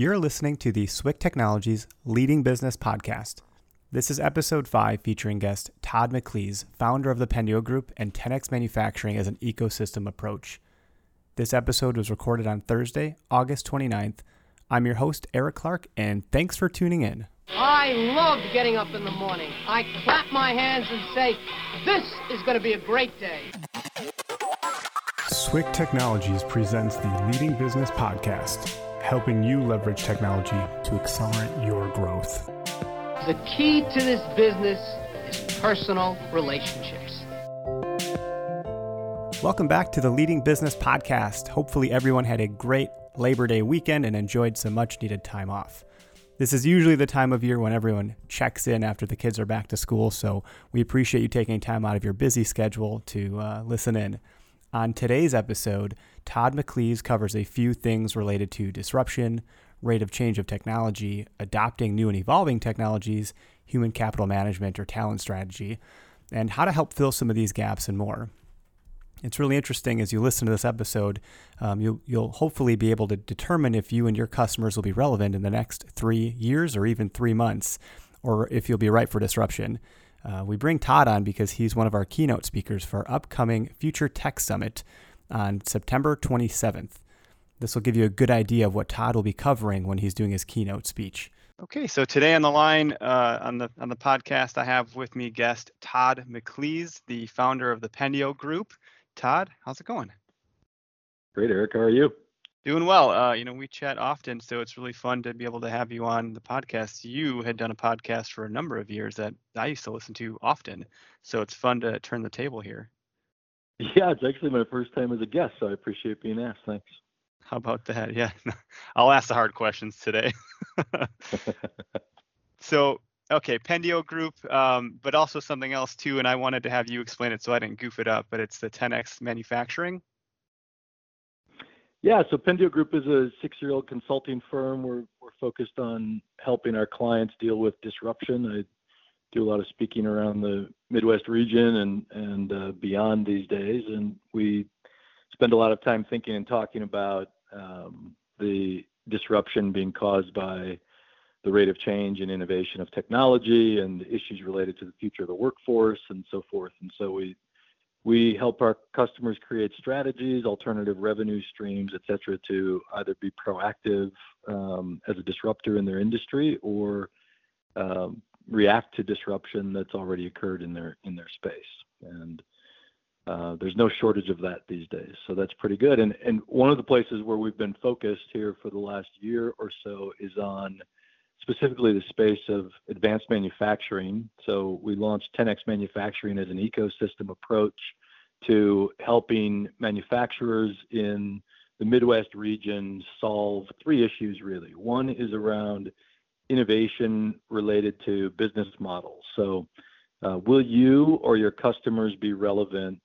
You're listening to the Swick Technologies Leading Business Podcast. This is episode 5 featuring guest Todd McLees, founder of the Pendio Group and 10x Manufacturing as an ecosystem approach. This episode was recorded on Thursday, August 29th. I'm your host, Eric Clark, and thanks for tuning in. I love getting up in the morning. I clap my hands and say, This is going to be a great day. Swick Technologies presents the Leading Business Podcast, helping you leverage technology to accelerate your growth. The key to this business is personal relationships. Welcome back to the Leading Business Podcast. Hopefully, everyone had a great Labor Day weekend and enjoyed some much needed time off. This is usually the time of year when everyone checks in after the kids are back to school, so we appreciate you taking time out of your busy schedule to uh, listen in. On today's episode, Todd McLees covers a few things related to disruption, rate of change of technology, adopting new and evolving technologies, human capital management or talent strategy, and how to help fill some of these gaps and more it's really interesting as you listen to this episode. Um, you'll, you'll hopefully be able to determine if you and your customers will be relevant in the next three years or even three months, or if you'll be right for disruption. Uh, we bring Todd on because he's one of our keynote speakers for our upcoming Future Tech Summit on September 27th. This will give you a good idea of what Todd will be covering when he's doing his keynote speech. Okay, so today on the line uh, on the on the podcast, I have with me guest Todd McLees, the founder of the Pendio Group. Todd, how's it going? Great, Eric. How are you? Doing well. Uh, you know, we chat often, so it's really fun to be able to have you on the podcast. You had done a podcast for a number of years that I used to listen to often, so it's fun to turn the table here. Yeah, it's actually my first time as a guest, so I appreciate being asked. Thanks. How about that? Yeah, I'll ask the hard questions today. so, Okay, Pendio Group, um, but also something else too, and I wanted to have you explain it so I didn't goof it up, but it's the 10x Manufacturing. Yeah, so Pendio Group is a six-year-old consulting firm. We're we're focused on helping our clients deal with disruption. I do a lot of speaking around the Midwest region and and uh, beyond these days, and we spend a lot of time thinking and talking about um, the disruption being caused by the rate of change and innovation of technology and the issues related to the future of the workforce and so forth. And so we we help our customers create strategies, alternative revenue streams, et cetera, to either be proactive um, as a disruptor in their industry or um, react to disruption that's already occurred in their in their space. And uh, there's no shortage of that these days, so that's pretty good. And and one of the places where we've been focused here for the last year or so is on specifically the space of advanced manufacturing. So we launched 10x Manufacturing as an ecosystem approach to helping manufacturers in the Midwest region solve three issues really. One is around innovation related to business models. So, uh, will you or your customers be relevant?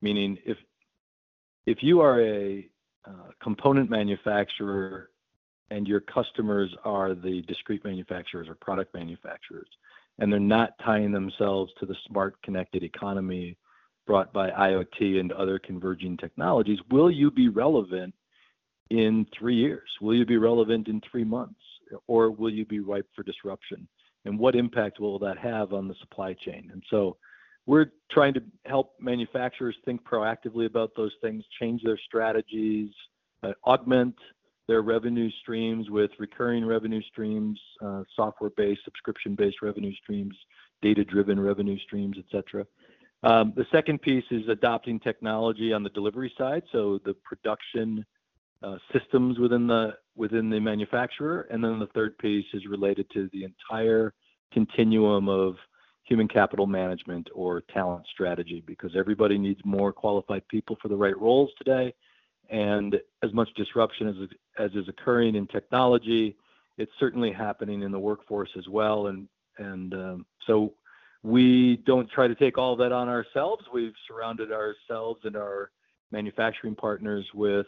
Meaning, if if you are a uh, component manufacturer and your customers are the discrete manufacturers or product manufacturers, and they're not tying themselves to the smart connected economy brought by IoT and other converging technologies, will you be relevant in three years? Will you be relevant in three months? Or will you be ripe for disruption? And what impact will that have on the supply chain? And so we're trying to help manufacturers think proactively about those things, change their strategies, uh, augment their revenue streams with recurring revenue streams, uh, software-based, subscription-based revenue streams, data-driven revenue streams, et cetera. Um, the second piece is adopting technology on the delivery side, so the production systems within the within the manufacturer, and then the third piece is related to the entire continuum of human capital management or talent strategy, because everybody needs more qualified people for the right roles today, and as much disruption as, as is occurring in technology, it's certainly happening in the workforce as well. And, and um, so we don't try to take all that on ourselves. We've surrounded ourselves and our manufacturing partners with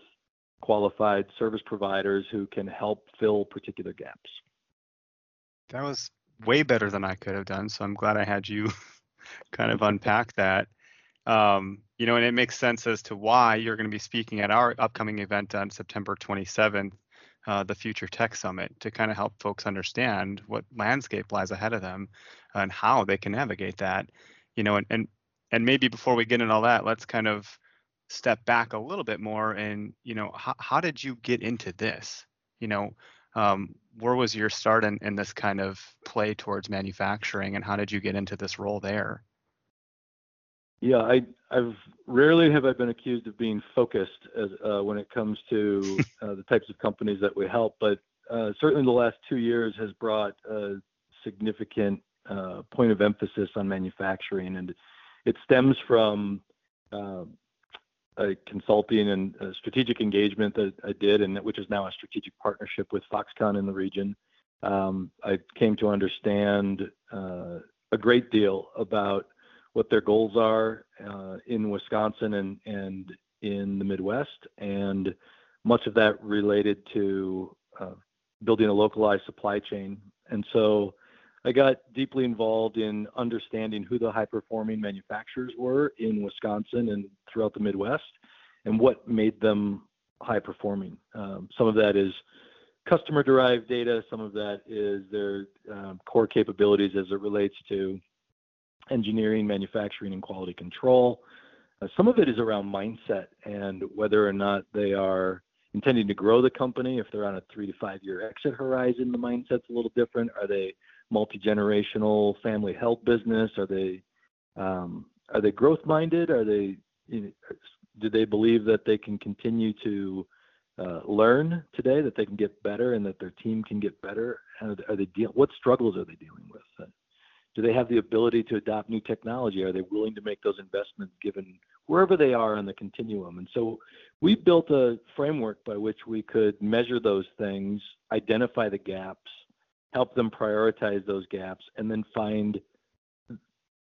qualified service providers who can help fill particular gaps. That was way better than I could have done. So I'm glad I had you kind of unpack that. Um, you know, and it makes sense as to why you're going to be speaking at our upcoming event on September 27th. uh, the Future Tech Summit to kind of help folks understand what landscape lies ahead of them and how they can navigate that. You know, and and and maybe before we get into all that, let's kind of step back a little bit more and you know how, how did you get into this? You know um, where was your start in, in this kind of play towards manufacturing and how did you get into this role there? Yeah i i've rarely have i been accused of being focused as, uh, when it comes to uh, the types of companies that we help but uh, certainly the last two years has brought a significant uh, point of emphasis on manufacturing and it stems from uh, a consulting and a strategic engagement that I did, and which is now a strategic partnership with Foxconn in the region. Um, I came to understand uh, a great deal about what their goals are uh, in Wisconsin and and in the Midwest, and much of that related to uh, building a localized supply chain. And so I got deeply involved in understanding who the high performing manufacturers were in Wisconsin and throughout the Midwest and what made them high performing. Um, some of that is customer derived data, some of that is their um, core capabilities as it relates to engineering, manufacturing, and quality control. Uh, some of it is around mindset and whether or not they are intending to grow the company. If they're on a three to five year exit horizon, the mindset's a little different. Are they multi-generational family health business? Are they um, are they growth minded? Are they do they believe that they can continue to uh, learn today, that they can get better, and that their team can get better? Are they deal? What struggles are they dealing with? Uh, do they have the ability to adopt new technology? Are they willing to make those investments given wherever they are on the continuum? And so we built a framework by which we could measure those things, identify the gaps, help them prioritize those gaps, and then find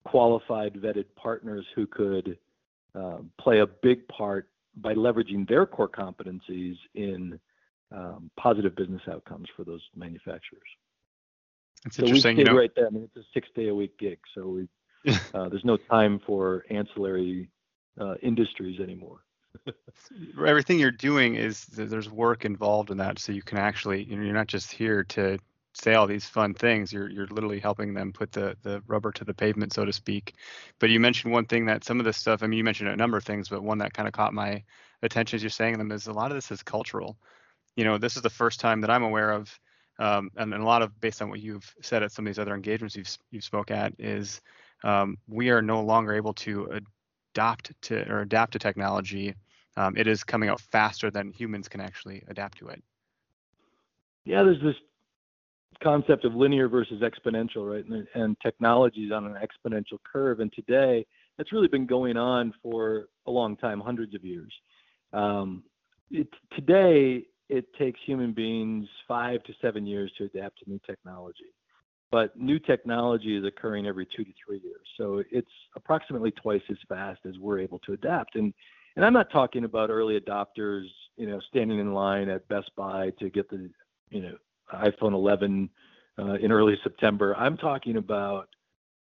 qualified, vetted partners who could uh, play a big part by leveraging their core competencies in um, positive business outcomes for those manufacturers. It's so interesting. We you know, right there. I mean, it's a six-day a week gig, so we uh, there's no time for ancillary uh, industries anymore. Everything you're doing is there's work involved in that, so you can actually you know, you're not just here to say all these fun things you're you're literally helping them put the the rubber to the pavement so to speak. But you mentioned one thing that some of this stuff i mean you mentioned a number of things but one that kind of caught my attention as you're saying them is a lot of this is cultural. You know this is the first time that i'm aware of um, and, and, a lot of based on what you've said at some of these other engagements you've you've spoke at is um, we are no longer able to adopt to or adapt to technology. Um, it is coming out faster than humans can actually adapt to it. Yeah there's this concept of linear versus exponential, right? And, and technology is on an exponential curve. And today, that's really been going on for a long time, hundreds of years. Um, it, today, it takes human beings five to seven years to adapt to new technology. But new technology is occurring every two to three years. So it's approximately twice as fast as we're able to adapt. And and I'm not talking about early adopters, you know, standing in line at Best Buy to get the, you know, iPhone 11 uh, in early September. I'm talking about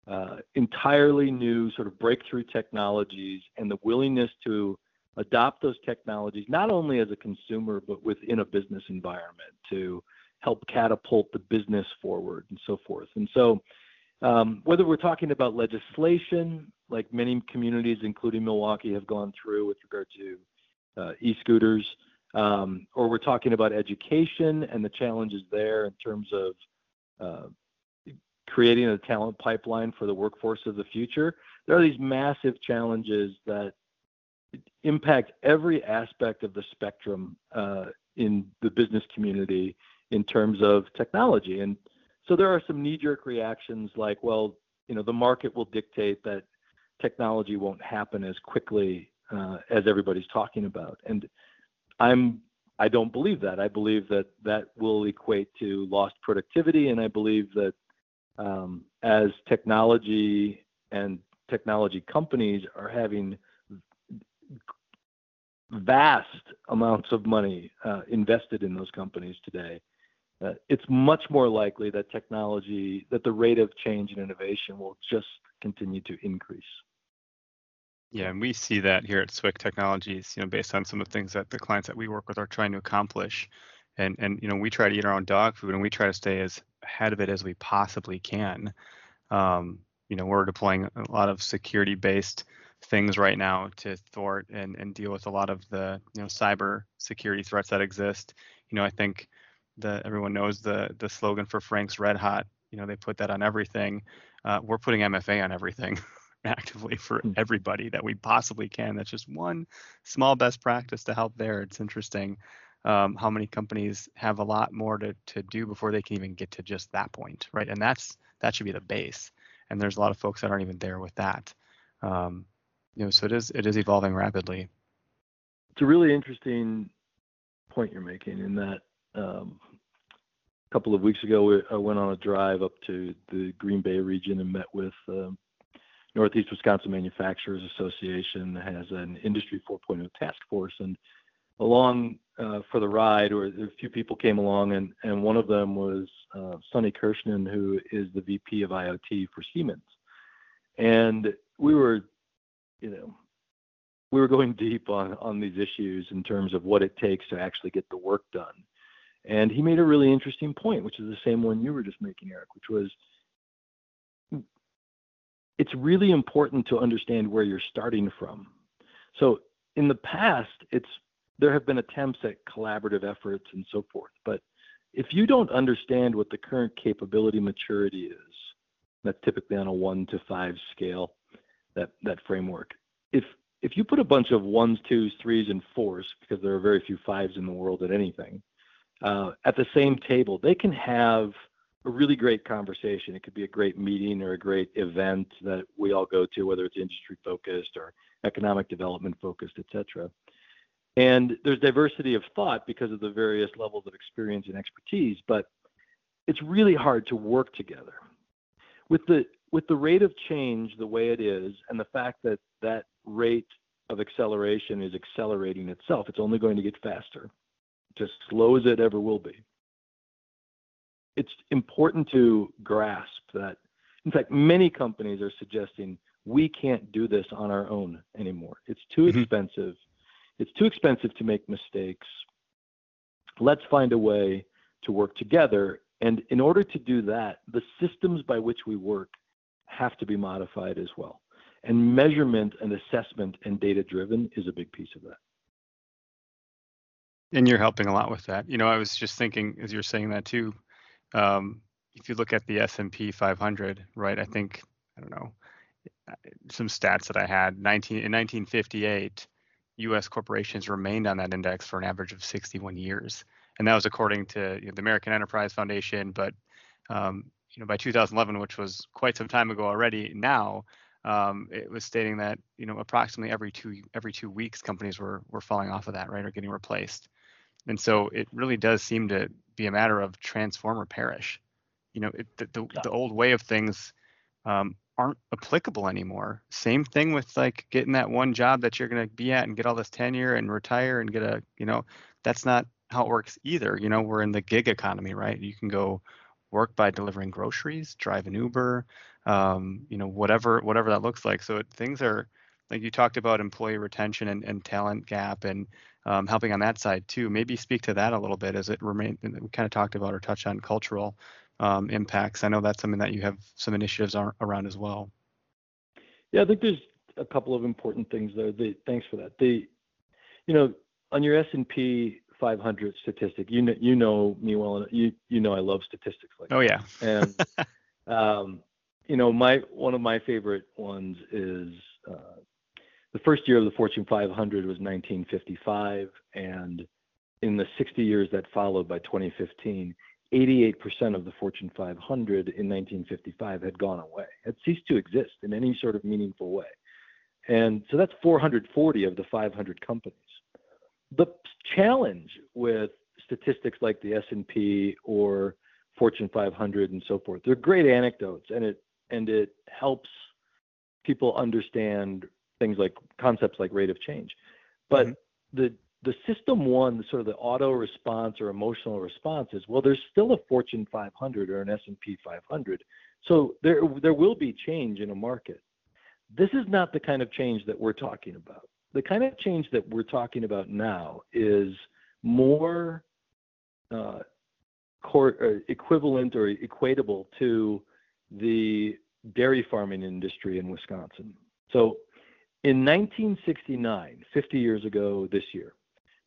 uh, entirely new sort of breakthrough technologies and the willingness to adopt those technologies not only as a consumer but within a business environment to help catapult the business forward and so forth. And so, um, whether we're talking about legislation, like many communities, including Milwaukee, have gone through with regard to uh, e-scooters, um, or we're talking about education and the challenges there in terms of uh, creating a talent pipeline for the workforce of the future. There are these massive challenges that impact every aspect of the spectrum uh, in the business community in terms of technology. And so there are some knee-jerk reactions like, well, you know, the market will dictate that technology won't happen as quickly uh, as everybody's talking about. And I'm I don't believe that. I believe that that will equate to lost productivity, and I believe that um, as technology and technology companies are having vast amounts of money uh, invested in those companies today, uh, it's much more likely that technology, that the rate of change and innovation will just continue to increase. Yeah, and we see that here at Swick Technologies, you know, based on some of the things that the clients that we work with are trying to accomplish. and and you know we try to eat our own dog food and we try to stay as ahead of it as we possibly can. Um, you know, we're deploying a lot of security based things right now to thwart and, and deal with a lot of the you know cyber security threats that exist. You know, I think the everyone knows the the slogan for Frank's Red Hot. You know, they put that on everything. Uh, we're putting MFA on everything actively for hmm. everybody that we possibly can. That's just one small best practice to help there. It's interesting um, how many companies have a lot more to, to do before they can even get to just that point, right? And that's that should be the base. And there's a lot of folks that aren't even there with that. Um, you know, so it is it is evolving rapidly. It's a really interesting point you're making in that um, a couple of weeks ago I went on a drive up to the Green Bay region and met with um, Northeast Wisconsin Manufacturers Association has an Industry 4.0 task force, and along uh, for the ride, or a few people came along, and, and one of them was uh, Sonny who is the VP of IoT for Siemens. And we were, you know, we were going deep on, on these issues in terms of what it takes to actually get the work done. And he made a really interesting point, which is the same one you were just making, Eric, which was it's really important to understand where you're starting from. So in the past, it's there have been attempts at collaborative efforts and so forth. But if you don't understand what the current capability maturity is, that's typically on a one to five scale, that, that framework. If if you put a bunch of ones, twos, threes, and fours, because there are very few fives in the world at anything, uh, at the same table, they can have a really great conversation. It could be a great meeting or a great event that we all go to, whether it's industry focused or economic development focused, et cetera. And there's diversity of thought because of the various levels of experience and expertise, but it's really hard to work together. With the with the rate of change the way it is, and the fact that that rate of acceleration is accelerating itself, it's only going to get faster, just as slow as it ever will be. It's important to grasp that. In fact, many companies are suggesting we can't do this on our own anymore. It's too mm-hmm. expensive it's too expensive to make mistakes. Let's find a way to work together. And in order to do that, the systems by which we work have to be modified as well. And measurement and assessment and data driven is a big piece of that. And you're helping a lot with that. You know, I was just thinking as you're saying that too. Um, if you look at the S&P 500, right? I think I don't know some stats that I had. 19 in 1958, U.S. corporations remained on that index for an average of 61 years, and that was according to you know, the American Enterprise Foundation. But um, you know, by 2011, which was quite some time ago already, now um, it was stating that you know approximately every two every two weeks companies were were falling off of that, right, or getting replaced. And so it really does seem to be a matter of transform or perish. You know, it, the, the, the old way of things um, aren't applicable anymore. Same thing with like getting that one job that you're going to be at and get all this tenure and retire and get a, you know, that's not how it works either. You know, we're in the gig economy, right? You can go work by delivering groceries, drive an Uber, um, you know, whatever whatever that looks like. So it, things are like you talked about employee retention and, and talent gap and um, helping on that side too. Maybe speak to that a little bit as it remain. We kind of talked about or touched on cultural um, impacts. I know that's something that you have some initiatives around as well. Yeah, I think there's a couple of important things there. The, thanks for that. The, you know, on your S&P 500 statistic, you know, you know me well. You you know I love statistics like. Oh yeah. and um, you know, my one of my favorite ones is uh, the first year of the Fortune 500 was 1955, and in the 60 years that followed by 2015, 88% of the Fortune 500 in 1955 had gone away, had ceased to exist in any sort of meaningful way. And so that's 440 of the 500 companies. The challenge with statistics like the S&P or Fortune 500 and so forth, they're great anecdotes and it and it helps people understand things like concepts like rate of change. But mm-hmm. the the system one, sort of the auto response or emotional response is, well, there's still a Fortune 500 or an S&P 500. So there, there will be change in a market. This is not the kind of change that we're talking about. The kind of change that we're talking about now is more uh, core, uh, equivalent or equatable to the dairy farming industry in Wisconsin. So in 1969, 50 years ago this year,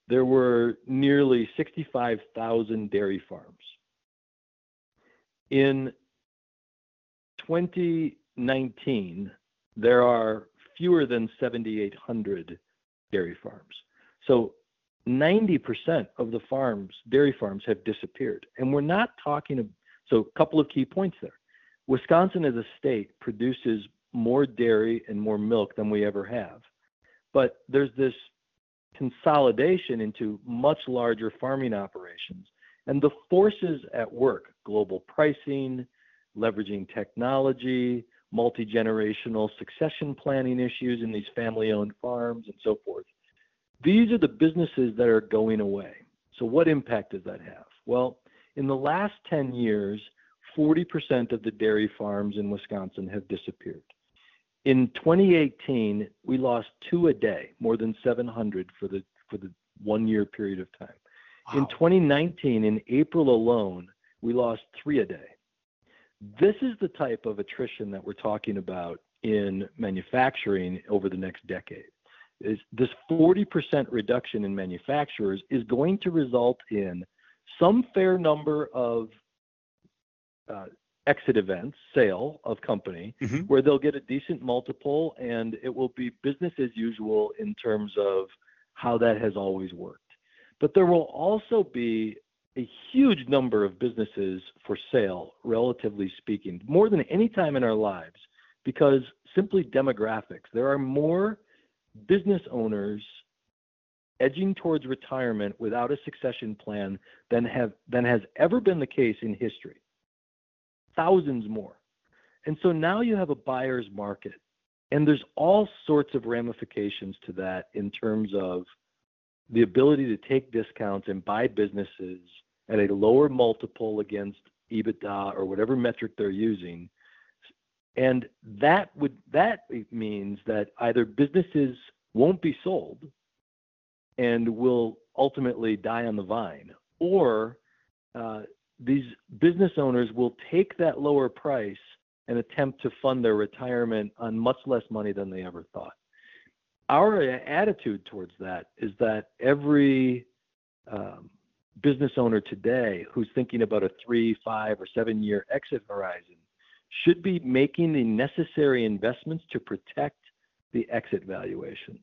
there were nearly 65,000 dairy farms. In 2019, there are fewer than 7,800 dairy farms. So 90% of the farms, dairy farms, have disappeared. And we're not talking, so a couple of key points there. Wisconsin as a state produces more dairy and more milk than we ever have. But there's this consolidation into much larger farming operations. And the forces at work global pricing, leveraging technology, multi generational succession planning issues in these family owned farms, and so forth. These are the businesses that are going away. So, what impact does that have? Well, in the last 10 years, 40% of the dairy farms in Wisconsin have disappeared. In 2018, we lost two a day, more than 700 for the for the one year period of time. Wow. In 2019, in April alone, we lost three a day. This is the type of attrition that we're talking about in manufacturing over the next decade. Is this 40% reduction in manufacturers is going to result in some fair number of uh, exit events, sale of company, mm-hmm. where they'll get a decent multiple and it will be business as usual in terms of how that has always worked. But there will also be a huge number of businesses for sale, relatively speaking, more than any time in our lives, because simply demographics. There are more business owners edging towards retirement without a succession plan than have than has ever been the case in history thousands more. And so now you have a buyer's market. And there's all sorts of ramifications to that in terms of the ability to take discounts and buy businesses at a lower multiple against EBITDA or whatever metric they're using. And that would that means that either businesses won't be sold and will ultimately die on the vine, or uh, these business owners will take that lower price and attempt to fund their retirement on much less money than they ever thought. Our attitude towards that is that every um, business owner today who's thinking about a three, five, or seven year exit horizon should be making the necessary investments to protect the exit valuation.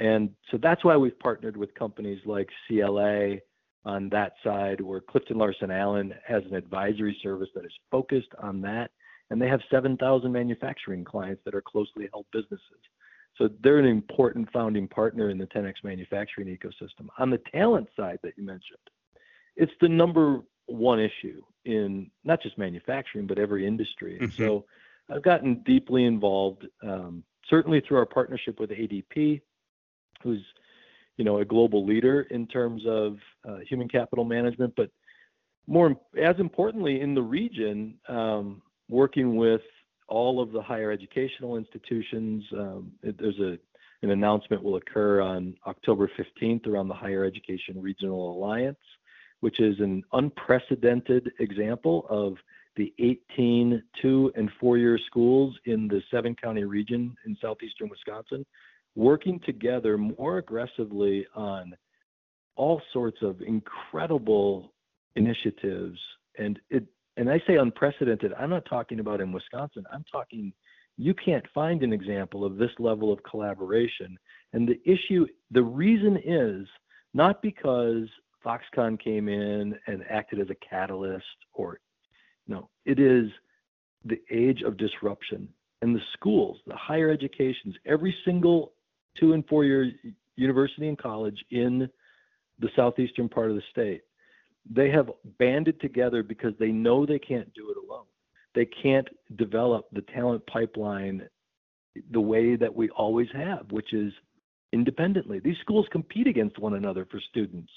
And so that's why we've partnered with companies like CLA on that side, where Clifton Larson Allen has an advisory service that is focused on that, and they have 7,000 manufacturing clients that are closely held businesses. So they're an important founding partner in the 10x manufacturing ecosystem. On the talent side that you mentioned, it's the number one issue in not just manufacturing, but every industry. And mm-hmm. so I've gotten deeply involved, um, certainly through our partnership with ADP, who's you know, a global leader in terms of uh, human capital management, but more as importantly in the region, um, working with all of the higher educational institutions. Um, it, there's a an announcement will occur on October 15th around the Higher Education Regional Alliance, which is an unprecedented example of the 18 two and four year schools in the seven county region in southeastern Wisconsin working together more aggressively on all sorts of incredible initiatives. And it and I say unprecedented I'm not talking about in Wisconsin I'm talking you can't find an example of this level of collaboration. And the issue the reason is not because Foxconn came in and acted as a catalyst or no it is the age of disruption. And the schools the higher educations every single two and four year university and college in the southeastern part of the state. They have banded together because they know they can't do it alone. They can't develop the talent pipeline the way that we always have, which is independently. These schools compete against one another for students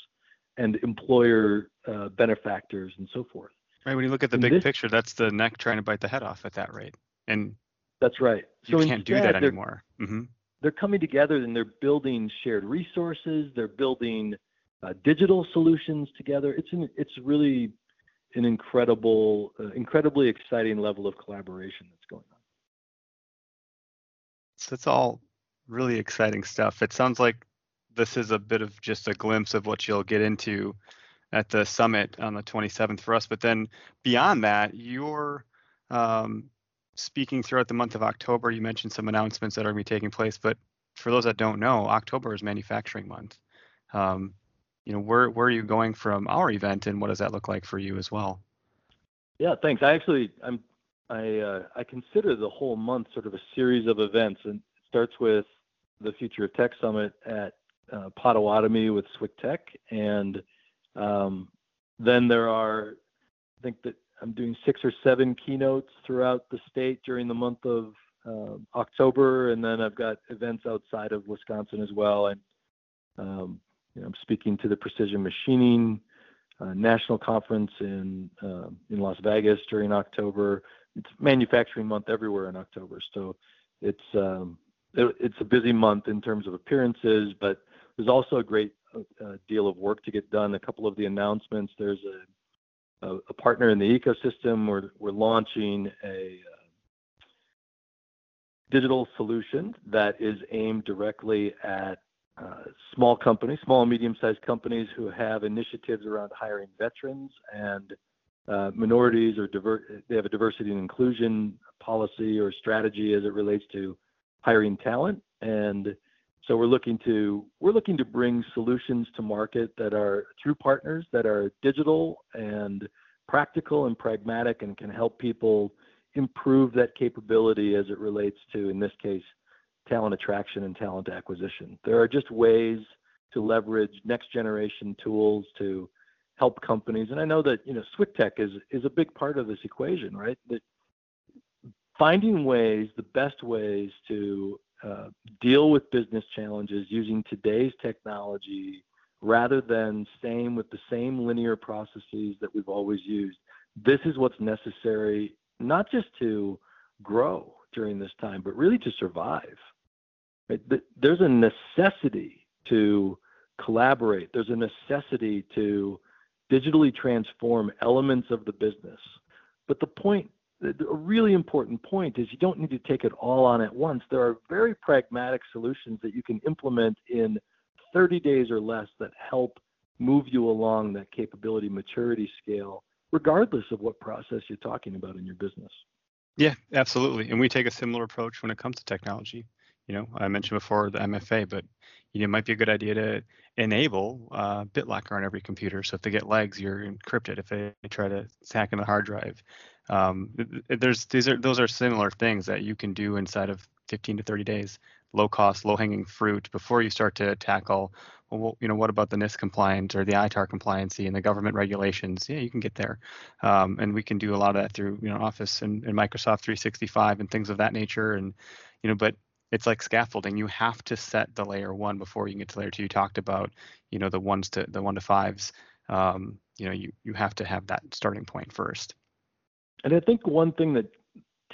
and employer uh, benefactors and so forth. Right. When you look at the big this, picture, that's the neck trying to bite the head off at that rate. And that's right. So you can't do that anymore. Mm-hmm they're coming together and they're building shared resources. They're building uh, digital solutions together. It's an, it's really an incredible, uh, incredibly exciting level of collaboration that's going on. So it's all really exciting stuff. It sounds like this is a bit of just a glimpse of what you'll get into at the summit on the 27th for us. But then beyond that, you're um, speaking throughout the month of October. You mentioned some announcements that are going to be taking place, but for those that don't know, October is manufacturing month. Um, you know, where where are you going from our event, and what does that look like for you as well? Yeah, thanks. I actually I'm I uh, I consider the whole month sort of a series of events, and it starts with the Future of Tech Summit at uh, Potawatomi with SWCTEC, Tech, and um, then there are I think that I'm doing six or seven keynotes throughout the state during the month of uh, October, and then I've got events outside of Wisconsin as well. And um, you know, I'm speaking to the Precision Machining uh, National Conference in uh, in Las Vegas during October. It's manufacturing month everywhere in October, so it's um, it, it's a busy month in terms of appearances, but there's also a great uh, deal of work to get done. A couple of the announcements. There's a a, a partner in the ecosystem. We're, we're launching a uh, digital solution that is aimed directly at uh, small companies, small and medium-sized companies who have initiatives around hiring veterans and uh, minorities or diver- they have a diversity and inclusion policy or strategy as it relates to hiring talent. And we're looking to we're looking to bring solutions to market that are through partners that are digital and practical and pragmatic and can help people improve that capability as it relates to in this case talent attraction and talent acquisition. There are just ways to leverage next generation tools to help companies and I know that you know is is a big part of this equation, right? That finding ways, the best ways to uh, deal with business challenges using today's technology rather than staying with the same linear processes that we've always used. This is what's necessary, not just to grow during this time, but really to survive. Right? There's a necessity to collaborate, there's a necessity to digitally transform elements of the business. But the point a really important point is you don't need to take it all on at once. There are very pragmatic solutions that you can implement in 30 days or less that help move you along that capability maturity scale, regardless of what process you're talking about in your business. Yeah, absolutely. And we take a similar approach when it comes to technology. You know, I mentioned before the MFA, but you know, it might be a good idea to enable uh, BitLocker on every computer. So if they get legs, you're encrypted. If they try to hack in the hard drive, um, there's these are those are similar things that you can do inside of 15 to 30 days, low cost, low hanging fruit before you start to tackle. Well, you know, what about the NIST compliance or the ITAR compliancy and the government regulations? Yeah, you can get there, um, and we can do a lot of that through you know Office and, and Microsoft 365 and things of that nature. And you know, but it's like scaffolding. You have to set the layer one before you can get to layer two. You talked about, you know, the ones to the one to fives. Um, you know, you you have to have that starting point first. And I think one thing that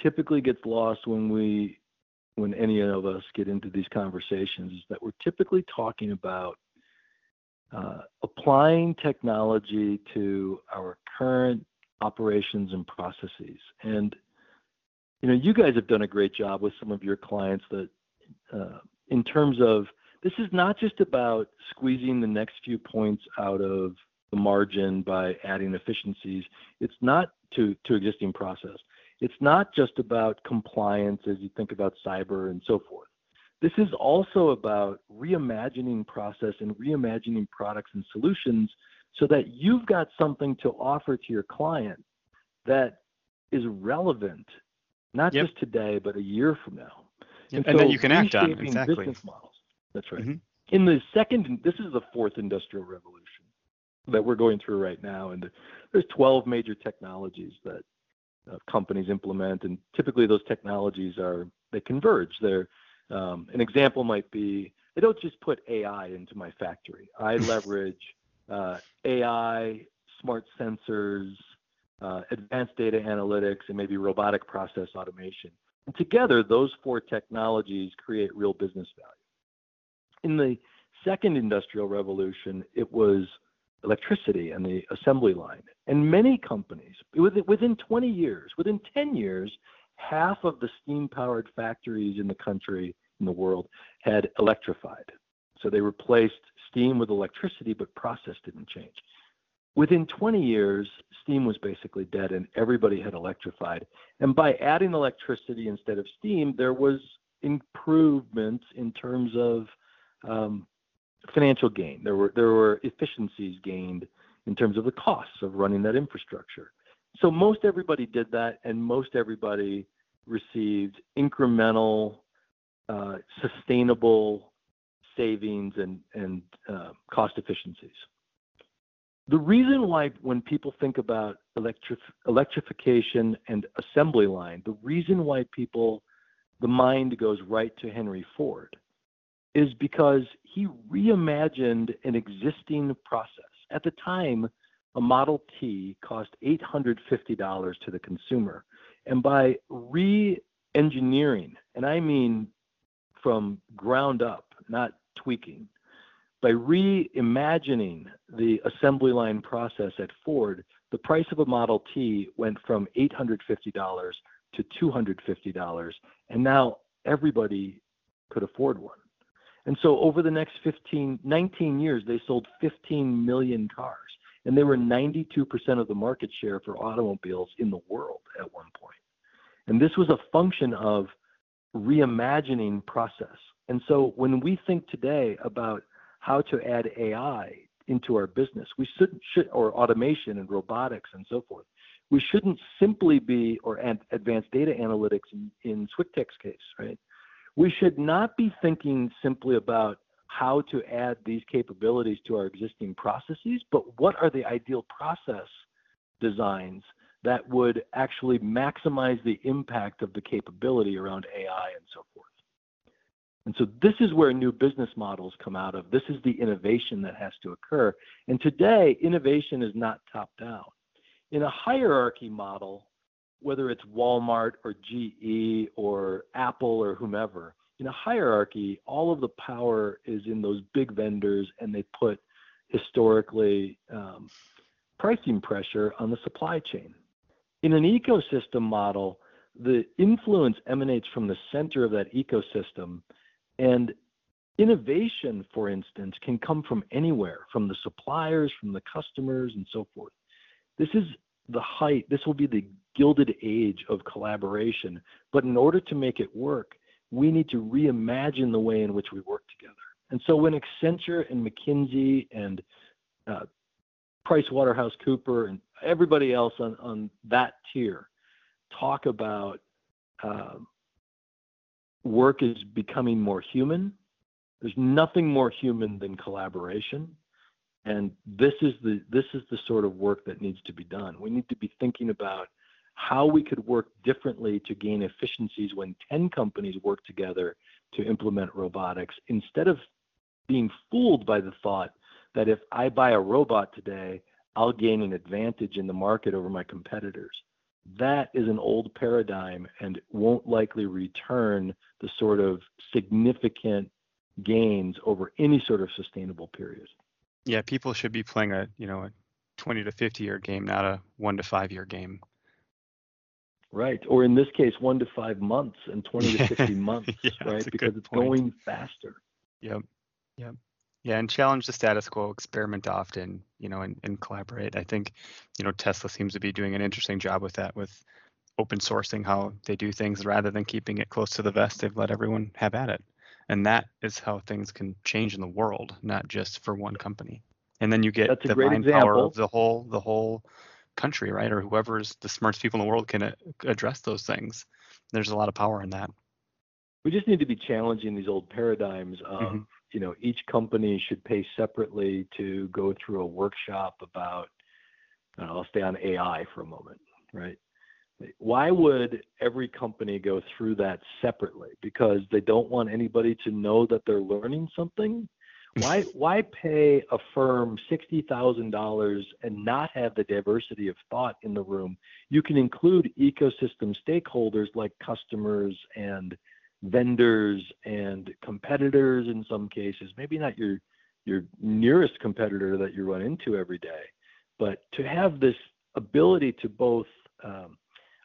typically gets lost when we when any of us get into these conversations is that we're typically talking about uh, applying technology to our current operations and processes. And you know, you guys have done a great job with some of your clients that, uh, in terms of this is not just about squeezing the next few points out of the margin by adding efficiencies. It's not to to existing process. It's not just about compliance as you think about cyber and so forth. This is also about reimagining process and reimagining products and solutions so that you've got something to offer to your client that is relevant not yep. just today, but a year from now. And, and so that you can act on exactly. Business models. That's right. Mm-hmm. In the second, this is the fourth industrial revolution that we're going through right now, and there's 12 major technologies that uh, companies implement, and typically those technologies are they converge. They're um, an example might be they don't just put AI into my factory. I leverage uh, AI, smart sensors, uh, advanced data analytics, and maybe robotic process automation. And together, those four technologies create real business value. In the second industrial revolution, it was electricity and the assembly line. And many companies, within 20 years, within 10 years, half of the steam powered factories in the country, in the world, had electrified. So they replaced steam with electricity, but process didn't change. Within 20 years, steam was basically dead and everybody had electrified. And by adding electricity instead of steam, there was improvements in terms of um, financial gain. There were there were efficiencies gained in terms of the costs of running that infrastructure. So most everybody did that, and most everybody received incremental, uh, sustainable savings and and uh, cost efficiencies. The reason why when people think about electric, electrification and assembly line, the reason why people the mind goes right to Henry Ford is because he reimagined an existing process. At the time, a Model T cost $850 to the consumer. And by re engineering, and I mean from ground up, not tweaking, by reimagining the assembly line process at Ford, the price of a Model T went from $850 to $250, and now everybody could afford one. And so over the next 15, 19 years, they sold 15 million cars, and they were 92% of the market share for automobiles in the world at one point. And this was a function of reimagining process. And so when we think today about how to add AI into our business, we should, should or automation and robotics and so forth, we shouldn't simply be or advanced data analytics in, in case, right? We should not be thinking simply about how to add these capabilities to our existing processes, but what are the ideal process designs that would actually maximize the impact of the capability around AI and so forth. And so this is where new business models come out of. This is the innovation that has to occur. And today, innovation is not top down. In a hierarchy model, whether it's Walmart or GE or Apple or whomever, in a hierarchy, all of the power is in those big vendors, and they put historically um, pricing pressure on the supply chain. In an ecosystem model, the influence emanates from the center of that ecosystem, and innovation, for instance, can come from anywhere, from the suppliers, from the customers, and so forth. This is the height, this will be the gilded age of collaboration. But in order to make it work, we need to reimagine the way in which we work together. And so when Accenture and McKinsey and uh, Price Waterhouse Cooper and everybody else on, on that tier talk about uh, work is becoming more human, there's nothing more human than collaboration. And this is the this is the sort of work that needs to be done. We need to be thinking about how we could work differently to gain efficiencies when 10 companies work together to implement robotics instead of being fooled by the thought that if I buy a robot today, I'll gain an advantage in the market over my competitors. That is an old paradigm and won't likely return the sort of significant gains over any sort of sustainable period. Yeah, people should be playing a, you know, a 20 to 50 year game, not a 1 to 5 year game. Right. Or in this case, one to five months and 20 to 60 months, yeah, right? Because it's point. going faster. Yep. Yep. Yeah, and challenge the status quo, experiment often, you know, and, and collaborate. I think, you know, Tesla seems to be doing an interesting job with that, with open sourcing how they do things rather than keeping it close to the vest. They've let everyone have at it. And that is how things can change in the world, not just for one company. And then you get That's the mind example. power of the whole the whole country, right? Or whoever's the smartest people in the world can uh, address those things. There's a lot of power in that. We just need to be challenging these old paradigms of, mm-hmm. you know, each company should pay separately to go through a workshop about, uh, I'll stay on AI for a moment, right? Why would every company go through that separately? Because they don't want anybody to know that they're learning something? Why why pay a firm sixty thousand dollars and not have the diversity of thought in the room? You can include ecosystem stakeholders like customers and vendors and competitors in some cases. Maybe not your your nearest competitor that you run into every day. But to have this ability to both um,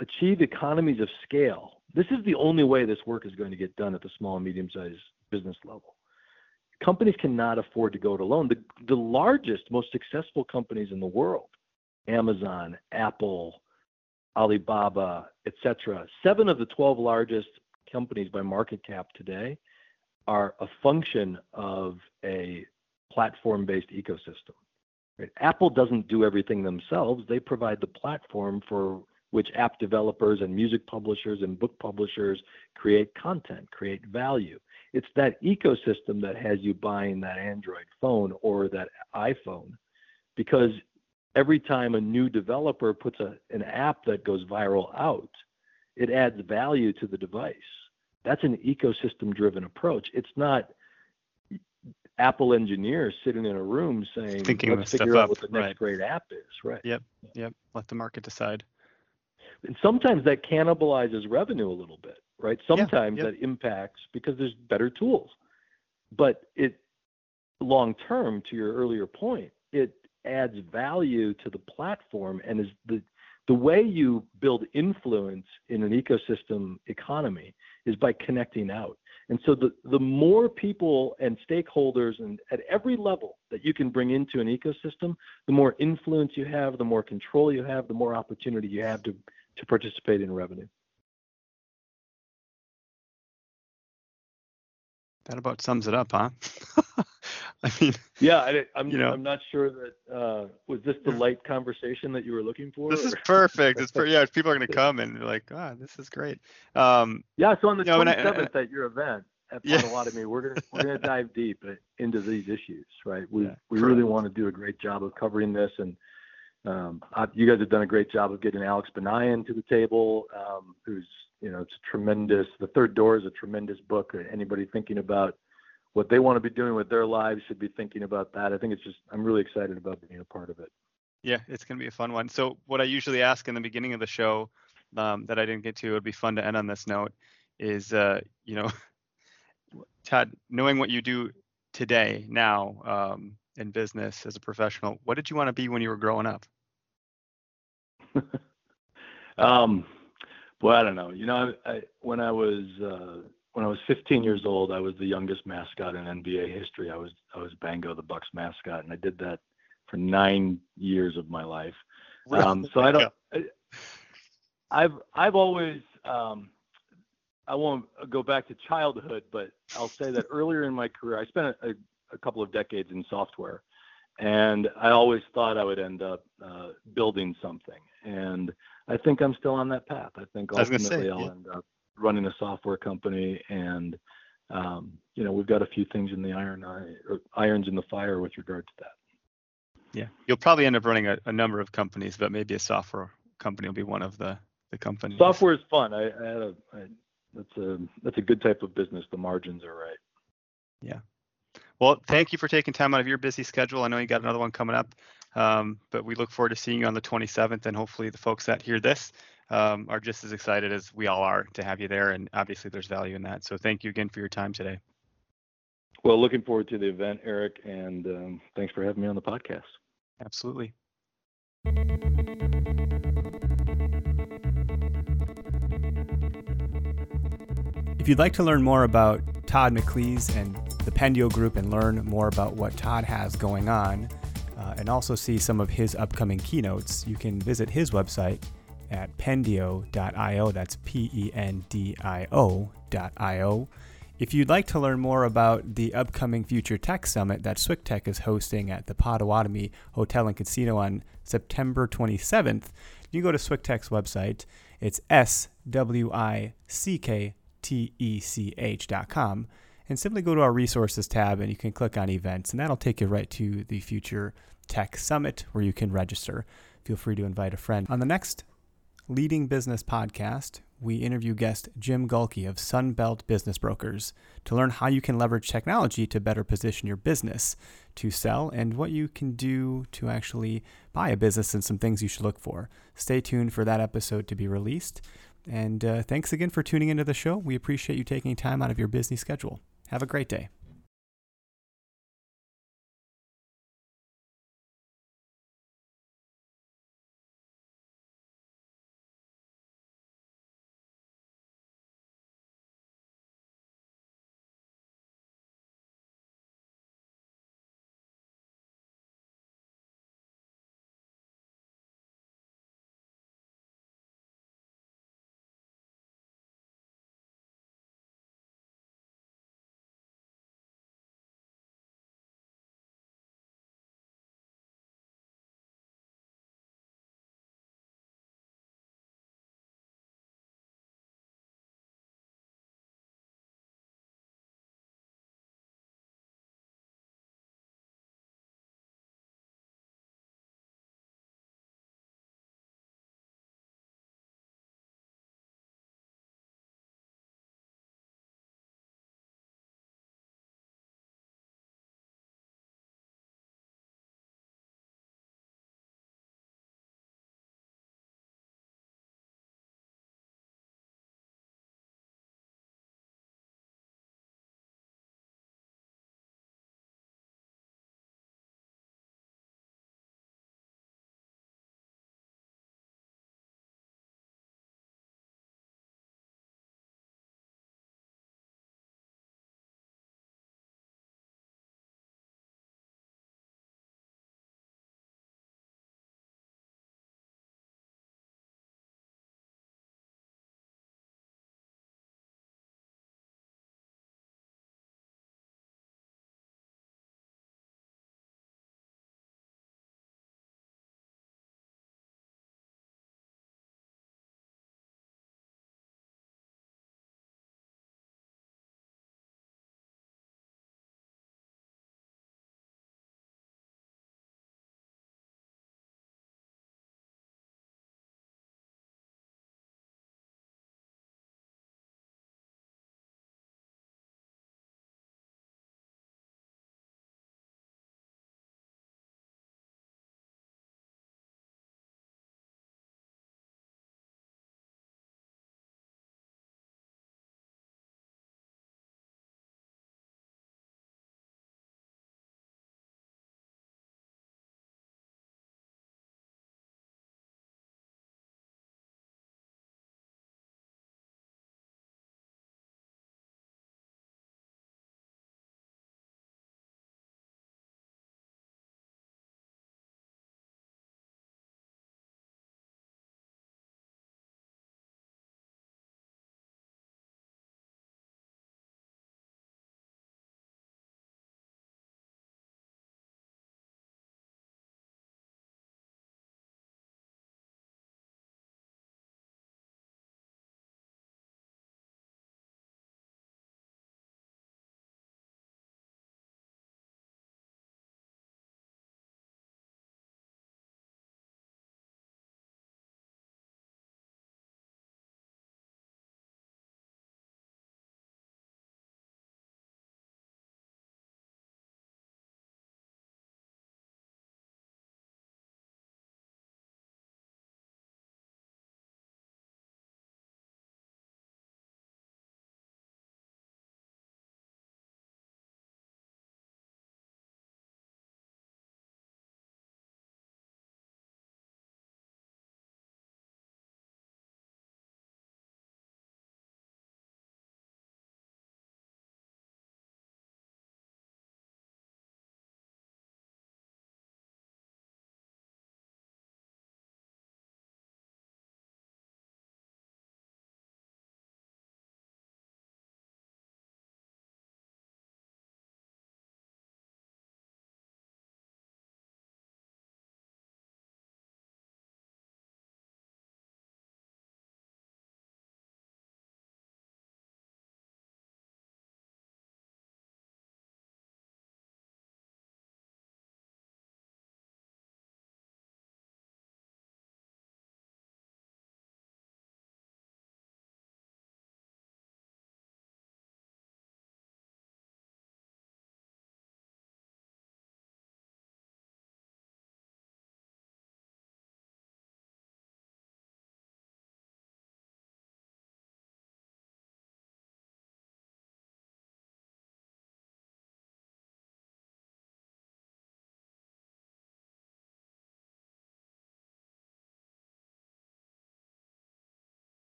achieve economies of scale, this is the only way this work is going to get done at the small and medium sized business level. Companies cannot afford to go it alone. The, the largest, most successful companies in the world, Amazon, Apple, Alibaba, etc., seven of the 12 largest companies by market cap today are a function of a platform based ecosystem. Right? Apple doesn't do everything themselves, they provide the platform for which app developers and music publishers and book publishers create content, create value. It's that ecosystem that has you buying that Android phone or that iPhone because every time a new developer puts a, an app that goes viral out, it adds value to the device. That's an ecosystem driven approach. It's not Apple engineers sitting in a room saying, Thinking let's figure out what the next right. great app is. Right. Yep. Yep. Let the market decide. And sometimes that cannibalizes revenue a little bit, right? Sometimes yeah. that impacts because there's better tools. But it long term, to your earlier point, it adds value to the platform and is the the way you build influence in an ecosystem economy is by connecting out. And so the, the more people and stakeholders and at every level that you can bring into an ecosystem, the more influence you have, the more control you have, the more opportunity you have to, to participate in revenue. That about sums it up, huh? I mean, yeah, I, am you know, I'm not sure that uh, was this the light conversation that you were looking for. This or? is perfect. It's per- yeah, people are going to come and they're like, ah, this is great. Um, yeah, so on the you know, 27th at your event at Yeah. Potawatomi, we're gonna we're gonna dive deep into these issues, right? We Yeah, we correct. really want to do a great job of covering this, and um, I, you guys have done a great job of getting Alex Banayan to the table, um, who's you know it's tremendous. The Third Door is a tremendous book. Anybody thinking about what they want to be doing with their lives should be thinking about that. I think it's just I'm really excited about being a part of it. Yeah, it's going to be a fun one. So, what I usually ask in the beginning of the show um, that I didn't get to, it would be fun to end on this note, is, uh, you know, Todd, knowing what you do today, now um, in business as a professional, what did you want to be when you were growing up? Um, well, I don't know. You know, I, I, when I was uh, when I was 15 years old, I was the youngest mascot in NBA history. I was I was Bango, the Bucks mascot, and I did that for nine years of my life. Um, so I don't. I, I've I've always um, I won't go back to childhood, but I'll say that earlier in my career, I spent a, a couple of decades in software, and I always thought I would end up uh, building something. And I think I'm still on that path. I think I say, I'll yeah. end up running a software company, and um, you know we've got a few things in the iron or irons in the fire with regard to that. Yeah, you'll probably end up running a, a number of companies, but maybe a software company will be one of the the companies. Software is fun. I, I had a I, that's a that's a good type of business. The margins are right. Yeah. Well, thank you for taking time out of your busy schedule. I know you got another one coming up, um, but we look forward to seeing you on the 27th, and hopefully the folks that hear this um, are just as excited as we all are to have you there. And obviously, there's value in that. So thank you again for your time today. Well, looking forward to the event, Eric, and um, thanks for having me on the podcast. Absolutely. If you'd like to learn more about Todd McLees and the Pendio Group and learn more about what Todd has going on, uh, and also see some of his upcoming keynotes, you can visit his website at pendio.io. That's P E N D I O.io. If you'd like to learn more about the upcoming Future Tech Summit that SWICKtech is hosting at the Potawatomi Hotel and Casino on September 27th, you can go to SWICKtech's website. It's S W I C K T E C H dot com and simply go to our resources tab and you can click on events and that'll take you right to the Future Tech Summit where you can register. Feel free to invite a friend. On the next Leading Business podcast, we interview guest Jim Gulke of Sunbelt Business Brokers to learn how you can leverage technology to better position your business to sell and what you can do to actually buy a business and some things you should look for. Stay tuned for that episode to be released. And uh, thanks again for tuning into the show. We appreciate you taking time out of your busy schedule. Have a great day.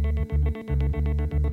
Thank you.